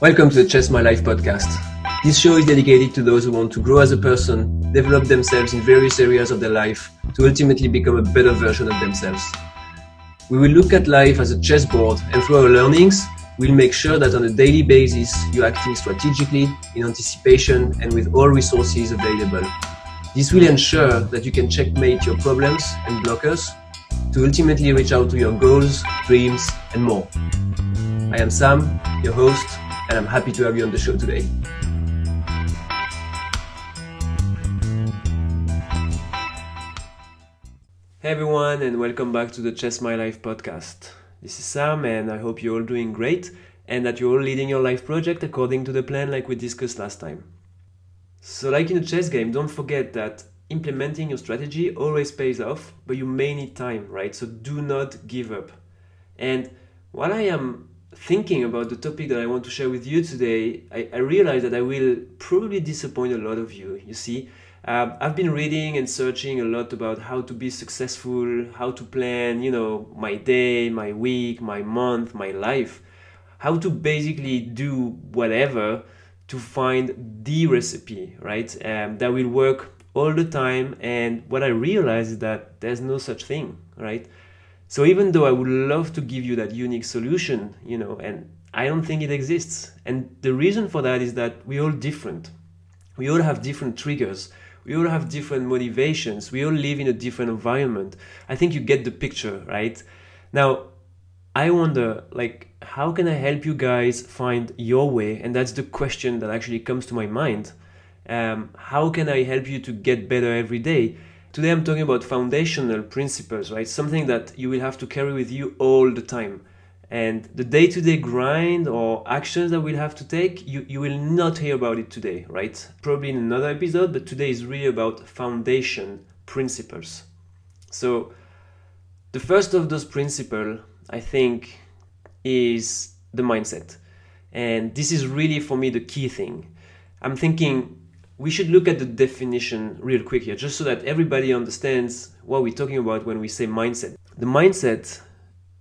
Welcome to the Chess My Life podcast. This show is dedicated to those who want to grow as a person, develop themselves in various areas of their life to ultimately become a better version of themselves. We will look at life as a chessboard and through our learnings, we'll make sure that on a daily basis you're acting strategically, in anticipation, and with all resources available. This will ensure that you can checkmate your problems and blockers to ultimately reach out to your goals, dreams, and more. I am Sam, your host, and I'm happy to have you on the show today. Hey everyone, and welcome back to the Chess My Life podcast. This is Sam, and I hope you're all doing great and that you're all leading your life project according to the plan, like we discussed last time. So, like in a chess game, don't forget that implementing your strategy always pays off, but you may need time, right? So do not give up. And while I am thinking about the topic that I want to share with you today, I, I realize that I will probably disappoint a lot of you. You see, uh, I've been reading and searching a lot about how to be successful, how to plan, you know, my day, my week, my month, my life, how to basically do whatever to find the recipe, right? Um, that will work all the time and what i realize is that there's no such thing right? So even though i would love to give you that unique solution you know and i don't think it exists. And the reason for that is that we're all different. We all have different triggers. We all have different motivations. We all live in a different environment. I think you get the picture right? Now i wonder like how can i help you guys find your way? And that's the question that actually comes to my mind um, how can I help you to get better every day? Today I'm talking about foundational principles, right? Something that you will have to carry with you all the time. And the day to day grind or actions that we'll have to take, you, you will not hear about it today, right? Probably in another episode, but today is really about foundation principles. So, the first of those principles, I think, is the mindset. And this is really for me the key thing. I'm thinking we should look at the definition real quick here, just so that everybody understands what we're talking about when we say mindset. The mindset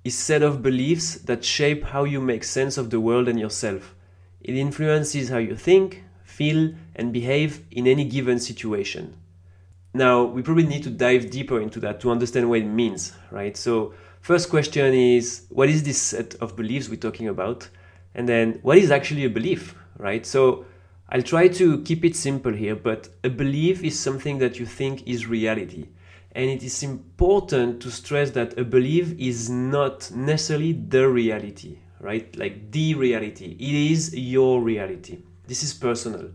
is set of beliefs that shape how you make sense of the world and yourself. It influences how you think, feel, and behave in any given situation. Now, we probably need to dive deeper into that to understand what it means, right? So, first question is what is this set of beliefs we're talking about? And then, what is actually a belief, right? So, I'll try to keep it simple here, but a belief is something that you think is reality. And it is important to stress that a belief is not necessarily the reality, right? Like the reality. It is your reality. This is personal.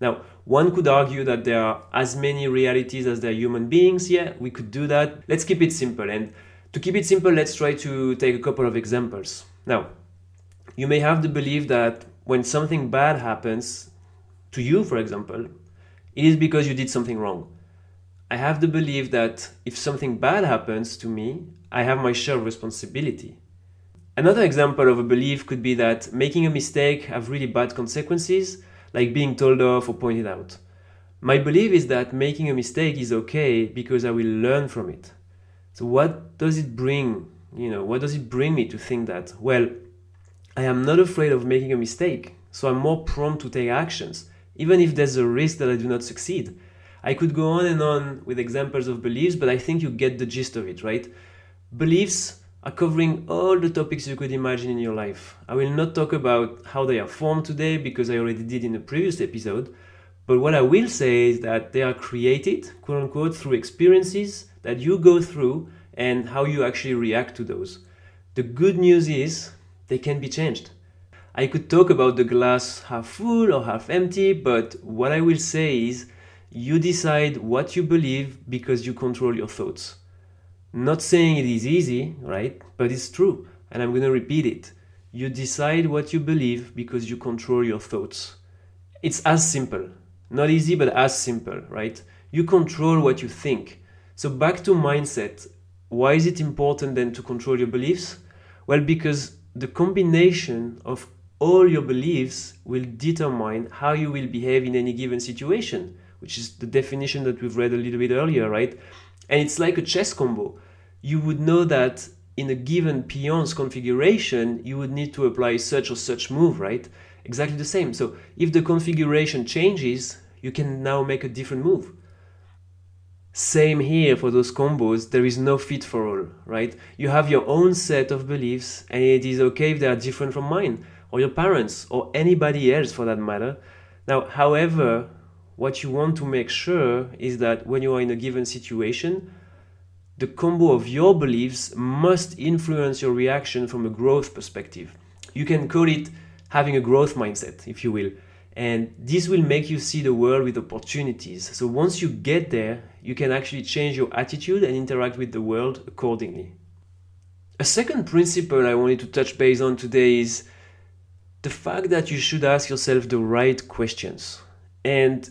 Now, one could argue that there are as many realities as there are human beings. Yeah, we could do that. Let's keep it simple. And to keep it simple, let's try to take a couple of examples. Now, you may have the belief that when something bad happens, to you, for example, it is because you did something wrong. I have the belief that if something bad happens to me, I have my share of responsibility. Another example of a belief could be that making a mistake have really bad consequences, like being told off or pointed out. My belief is that making a mistake is okay because I will learn from it. So what does it bring? You know, what does it bring me to think that? Well, I am not afraid of making a mistake, so I'm more prone to take actions even if there's a risk that I do not succeed. I could go on and on with examples of beliefs, but I think you get the gist of it, right? Beliefs are covering all the topics you could imagine in your life. I will not talk about how they are formed today because I already did in a previous episode, but what I will say is that they are created, quote unquote, through experiences that you go through and how you actually react to those. The good news is they can be changed. I could talk about the glass half full or half empty, but what I will say is you decide what you believe because you control your thoughts. Not saying it is easy, right? But it's true, and I'm going to repeat it. You decide what you believe because you control your thoughts. It's as simple. Not easy, but as simple, right? You control what you think. So, back to mindset. Why is it important then to control your beliefs? Well, because the combination of all your beliefs will determine how you will behave in any given situation, which is the definition that we've read a little bit earlier, right? And it's like a chess combo. You would know that in a given peon's configuration, you would need to apply such or such move, right? exactly the same. So if the configuration changes, you can now make a different move. Same here for those combos, there is no fit for all, right? You have your own set of beliefs, and it is okay if they are different from mine, or your parents, or anybody else for that matter. Now, however, what you want to make sure is that when you are in a given situation, the combo of your beliefs must influence your reaction from a growth perspective. You can call it having a growth mindset, if you will. And this will make you see the world with opportunities. So once you get there, you can actually change your attitude and interact with the world accordingly. A second principle I wanted to touch base on today is the fact that you should ask yourself the right questions. And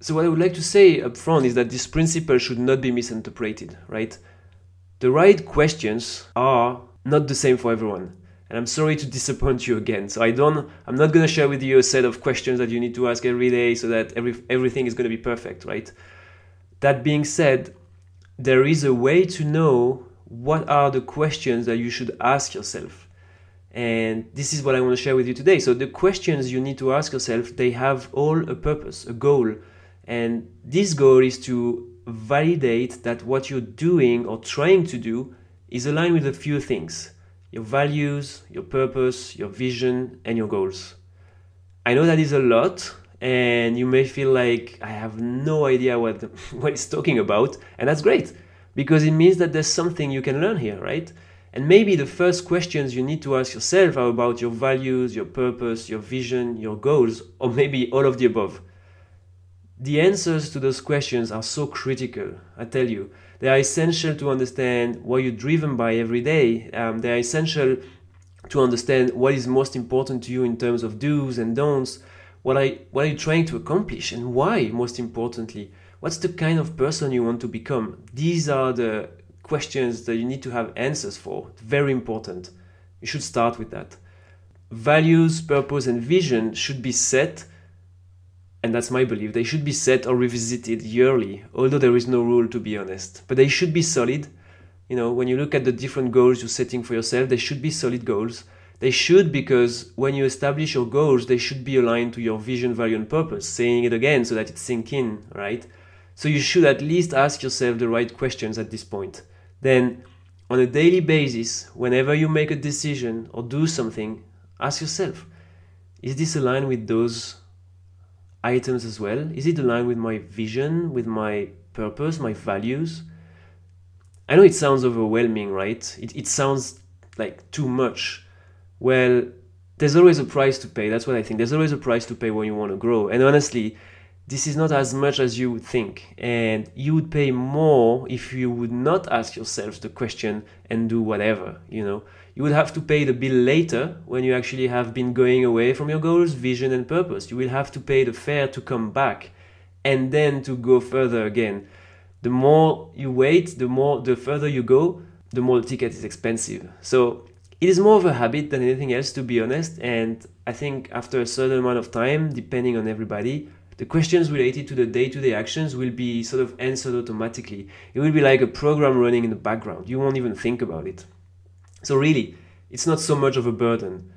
so, what I would like to say up front is that this principle should not be misinterpreted, right? The right questions are not the same for everyone. And I'm sorry to disappoint you again. So I don't I'm not going to share with you a set of questions that you need to ask every day so that every everything is going to be perfect, right? That being said, there is a way to know what are the questions that you should ask yourself. And this is what I want to share with you today. So the questions you need to ask yourself, they have all a purpose, a goal. And this goal is to validate that what you're doing or trying to do is aligned with a few things your values, your purpose, your vision, and your goals. I know that is a lot, and you may feel like I have no idea what what it's talking about, and that's great because it means that there's something you can learn here, right? And maybe the first questions you need to ask yourself are about your values, your purpose, your vision, your goals, or maybe all of the above. The answers to those questions are so critical, I tell you. They are essential to understand what you're driven by every day. Um, they are essential to understand what is most important to you in terms of do's and don'ts. What, I, what are you trying to accomplish and why, most importantly? What's the kind of person you want to become? These are the questions that you need to have answers for. Very important. You should start with that. Values, purpose, and vision should be set and that's my belief, they should be set or revisited yearly, although there is no rule to be honest. But they should be solid. You know, when you look at the different goals you're setting for yourself, they should be solid goals. They should because when you establish your goals, they should be aligned to your vision, value, and purpose. Saying it again so that it sink in, right? So you should at least ask yourself the right questions at this point. Then, on a daily basis, whenever you make a decision or do something, ask yourself, is this aligned with those items as well? Is it aligned with my vision, with my purpose, my values? I know it sounds overwhelming, right? It, it sounds like too much. Well, there's always a price to pay. That's what I think. There's always a price to pay when you want to grow. And honestly, this is not as much as you would think. And you would pay more if you would not ask yourself the question and do whatever, you know you would have to pay the bill later when you actually have been going away from your goals, vision, and purpose. You will have to pay the fare to come back and then to go further again. The more you wait, the more the further you go, the more the ticket is expensive. So it is more of a habit than anything else, to be honest. And I think after a certain amount of time, depending on everybody, the questions related to the day-to-day actions will be sort of answered automatically. It will be like a program running in the background. You won't even think about it. So, really, it's not so much of a burden.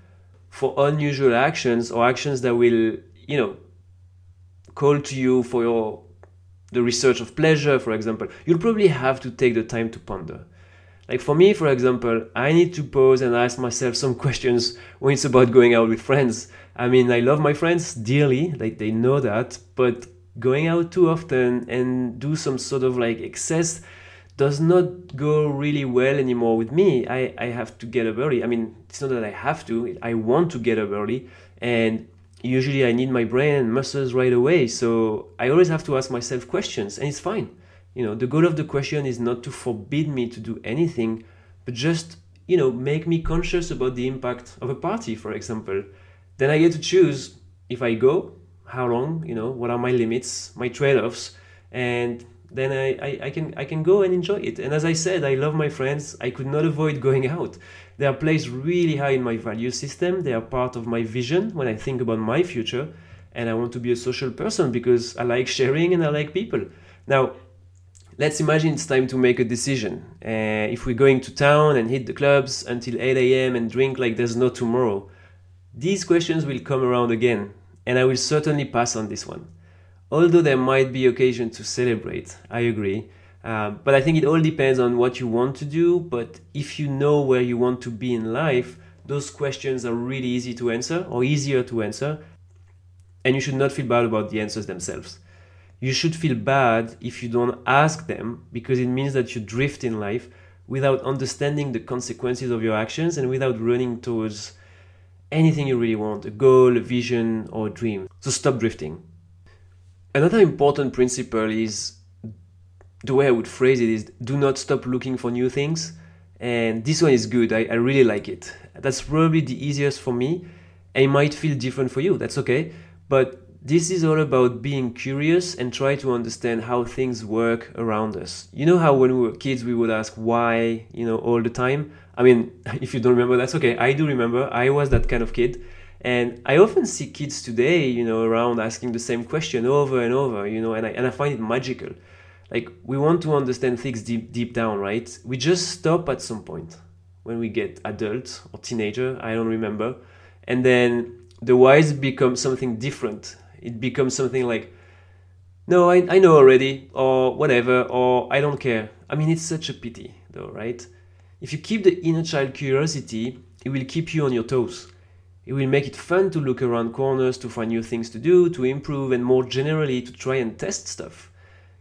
For unusual actions or actions that will, you know, call to you for your the research of pleasure, for example, you'll probably have to take the time to ponder. Like for me, for example, I need to pause and ask myself some questions when it's about going out with friends. I mean, I love my friends dearly, like they know that, but going out too often and do some sort of like excess does not go really well anymore with me. I, I have to get up early. I mean, it's not that I have to, I want to get up early. And usually I need my brain and muscles right away. So I always have to ask myself questions, and it's fine. You know, the goal of the question is not to forbid me to do anything, but just, you know, make me conscious about the impact of a party, for example. Then I get to choose if I go, how long, you know, what are my limits, my trade offs, and then I, I, I, can I can go and enjoy it. And as I said, I love my friends. I could not avoid going out. They are placed really high in my value system. They are part of my vision when I think about my future. And I want to be a social person because I like sharing and I like people. Now, let's imagine it's time to make a decision. Uh, if we're going to town and hit the clubs until 8 a.m. and drink like there's no tomorrow, These questions will come around again, and I will certainly pass on this one. Although there might be occasion to celebrate, I agree. Uh, but I think it all depends on what you want to do. But if you know where you want to be in life, those questions are really easy to answer or easier to answer. And you should not feel bad about the answers themselves. You should feel bad if you don't ask them because it means that you drift in life without understanding the consequences of your actions and without running towards anything you really want a goal, a vision, or a dream. So stop drifting. Another important principle is the way I would phrase it is do not stop looking for new things. And this one is good. I, I really like it. That's probably the easiest for me. It might feel different for you. That's okay. But this is all about being curious and try to understand how things work around us. You know how when we were kids we would ask why, you know, all the time? I mean, if you don't remember, that's okay. I do remember. I was that kind of kid. And I often see kids today, you know, around asking the same question over and over, you know, and I, and I find it magical like we want to understand things deep deep down right we just stop at some point when we get adult or teenager i don't remember and then the whys become something different it becomes something like no I, I know already or whatever or i don't care i mean it's such a pity though right if you keep the inner child curiosity it will keep you on your toes it will make it fun to look around corners to find new things to do to improve and more generally to try and test stuff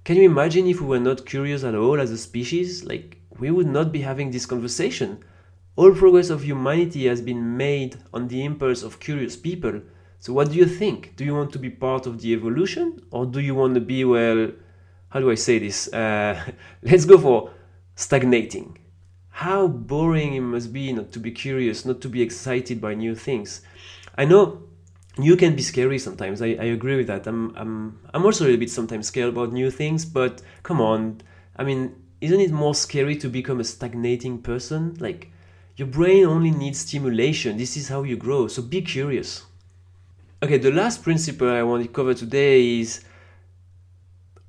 can you imagine if we were not curious at all as a species? Like, we would not be having this conversation. All progress of humanity has been made on the impulse of curious people. So, what do you think? Do you want to be part of the evolution? Or do you want to be, well, how do I say this? Uh, let's go for stagnating. How boring it must be not to be curious, not to be excited by new things. I know you can be scary sometimes. I, I agree with that. I'm I'm I'm also a little bit sometimes scared about new things, but come on. I mean, isn't it more scary to become a stagnating person? Like your brain only needs stimulation. This is how you grow. So be curious. Okay, the last principle I want to cover today is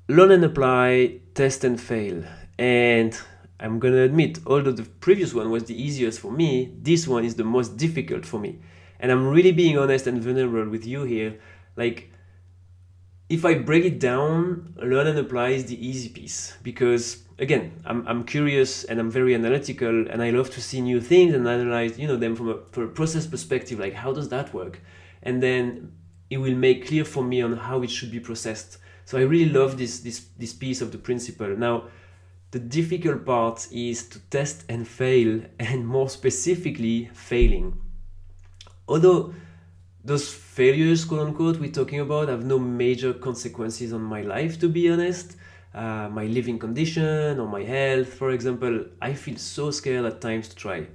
learn and apply, test and fail. And I'm gonna admit, although the previous one was the easiest for me, this one is the most difficult for me and I'm really being honest and vulnerable with you here. Like, if I break it down, learn and apply is the easy piece because again, I'm, I'm curious and I'm very analytical and I love to see new things and analyze, you know, them from a, from a process perspective, like how does that work? And then it will make clear for me on how it should be processed. So I really love this this this piece of the principle. Now, the difficult part is to test and fail, and more specifically, failing although those failures, quote unquote, we're talking about have no major consequences on my life, to be honest. Uh, my living condition or my health, for example, I feel so scared at times to try.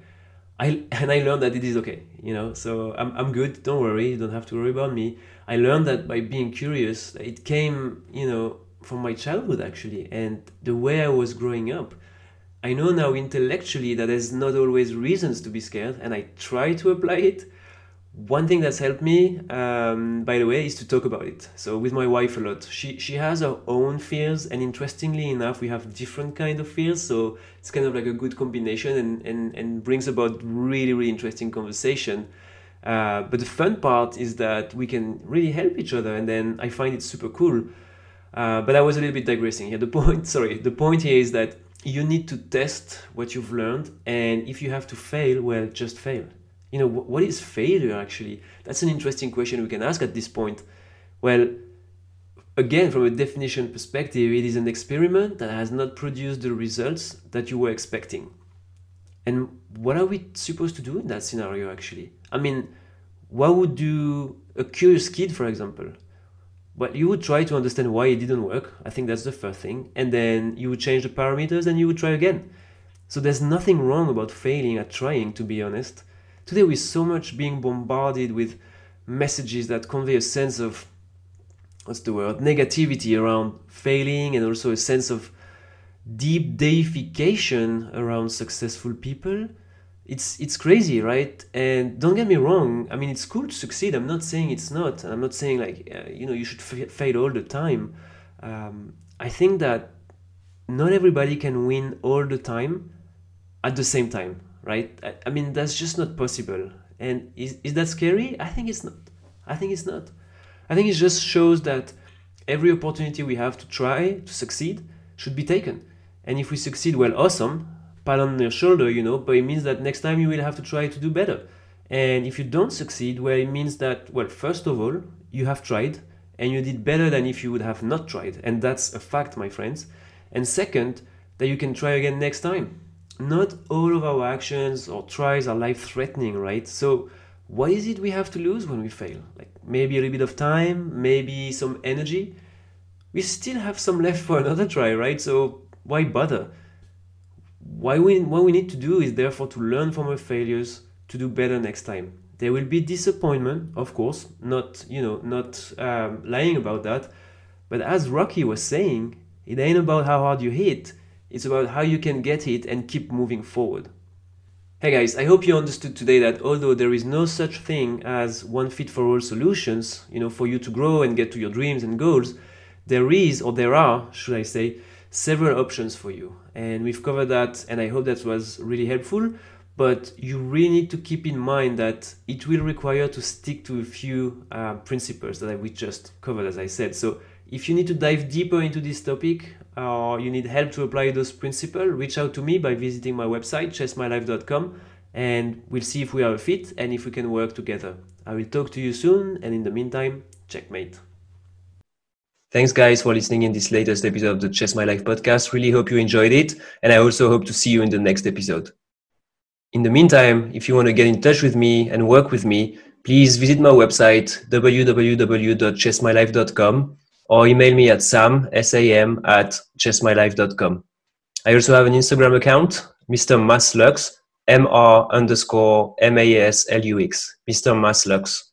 I, and I learned that it is okay, you know, so I'm, I'm good, don't worry, you don't have to worry about me. I learned that by being curious, it came, you know, from my childhood actually, and the way I was growing up. I know now intellectually that there's not always reasons to be scared, and I try to apply it one thing that's helped me um, by the way is to talk about it. So with my wife a lot. She she has her own fears and interestingly enough we have different kind of fears. So it's kind of like a good combination and and, and brings about really really interesting conversation. Uh, but the fun part is that we can really help each other and then i find it super cool. Uh, but i was a little bit digressing here. The point sorry the point here is that you need to test what you've learned and if you have to fail well just fail you know what is failure actually? That's an interesting question we can ask at this point. Well again from a definition perspective it is an experiment that has not produced the results that you were expecting. And what are we supposed to do in that scenario actually? I mean what would do a curious kid for example? Well you would try to understand why it didn't work. I think that's the first thing. And then you would change the parameters and you would try again. So there's nothing wrong about failing at trying to be honest today with so much being bombarded with messages that convey a sense of what's the word negativity around failing and also a sense of deep deification around successful people. It's it's crazy right? And don't get me wrong i mean it's cool to succeed. I'm not saying it's not. I'm not saying like uh, you know you should f- fail all the time. Um, i think that not everybody can win all the time at the same time right? I, I mean, that's just not possible. And is, is that scary? I think it's not. I think it's not. I think it just shows that every opportunity we have to try to succeed should be taken. And if we succeed, well, awesome, pat on your shoulder, you know, but it means that next time you will have to try to do better. And if you don't succeed, well, it means that, well, first of all, you have tried and you did better than if you would have not tried. And that's a fact, my friends. And second, that you can try again next time. Not all of our actions or tries are life threatening, right? So, what is it we have to lose when we fail? Like maybe a little bit of time, maybe some energy. We still have some left for another try, right? So, why bother? Why we, what we need to do is therefore to learn from our failures to do better next time. There will be disappointment, of course, not you know not um, lying about that. But as Rocky was saying, it ain't about how hard you hit; it's about how you can get it and keep moving forward. Hey guys, I hope you understood today that although there is no such thing as one fit for all solutions, you know, for you to grow and get to your dreams and goals, there is or there are, should I say, several options for you. And we've covered that and I hope that was really helpful but you really need to keep in mind that it will require to stick to a few uh, principles that we just covered, as I said. So if you need to dive deeper into this topic or you need help to apply those principles, reach out to me by visiting my website, chessmylife.com, and we'll see if we are a fit and if we can work together. I will talk to you soon, and in the meantime, checkmate. Thanks, guys, for listening in this latest episode of the Chess My Life podcast. Really hope you enjoyed it, and I also hope to see you in the next episode. In the meantime, if you want to get in touch with me and work with me, please visit my website, www.chessmylife.com, or email me at sam, S-A-M, at chessmylife.com. I also have an Instagram account, Mr. Maslux, M-R underscore M-A-S-L-U-X, Mr. Maslux.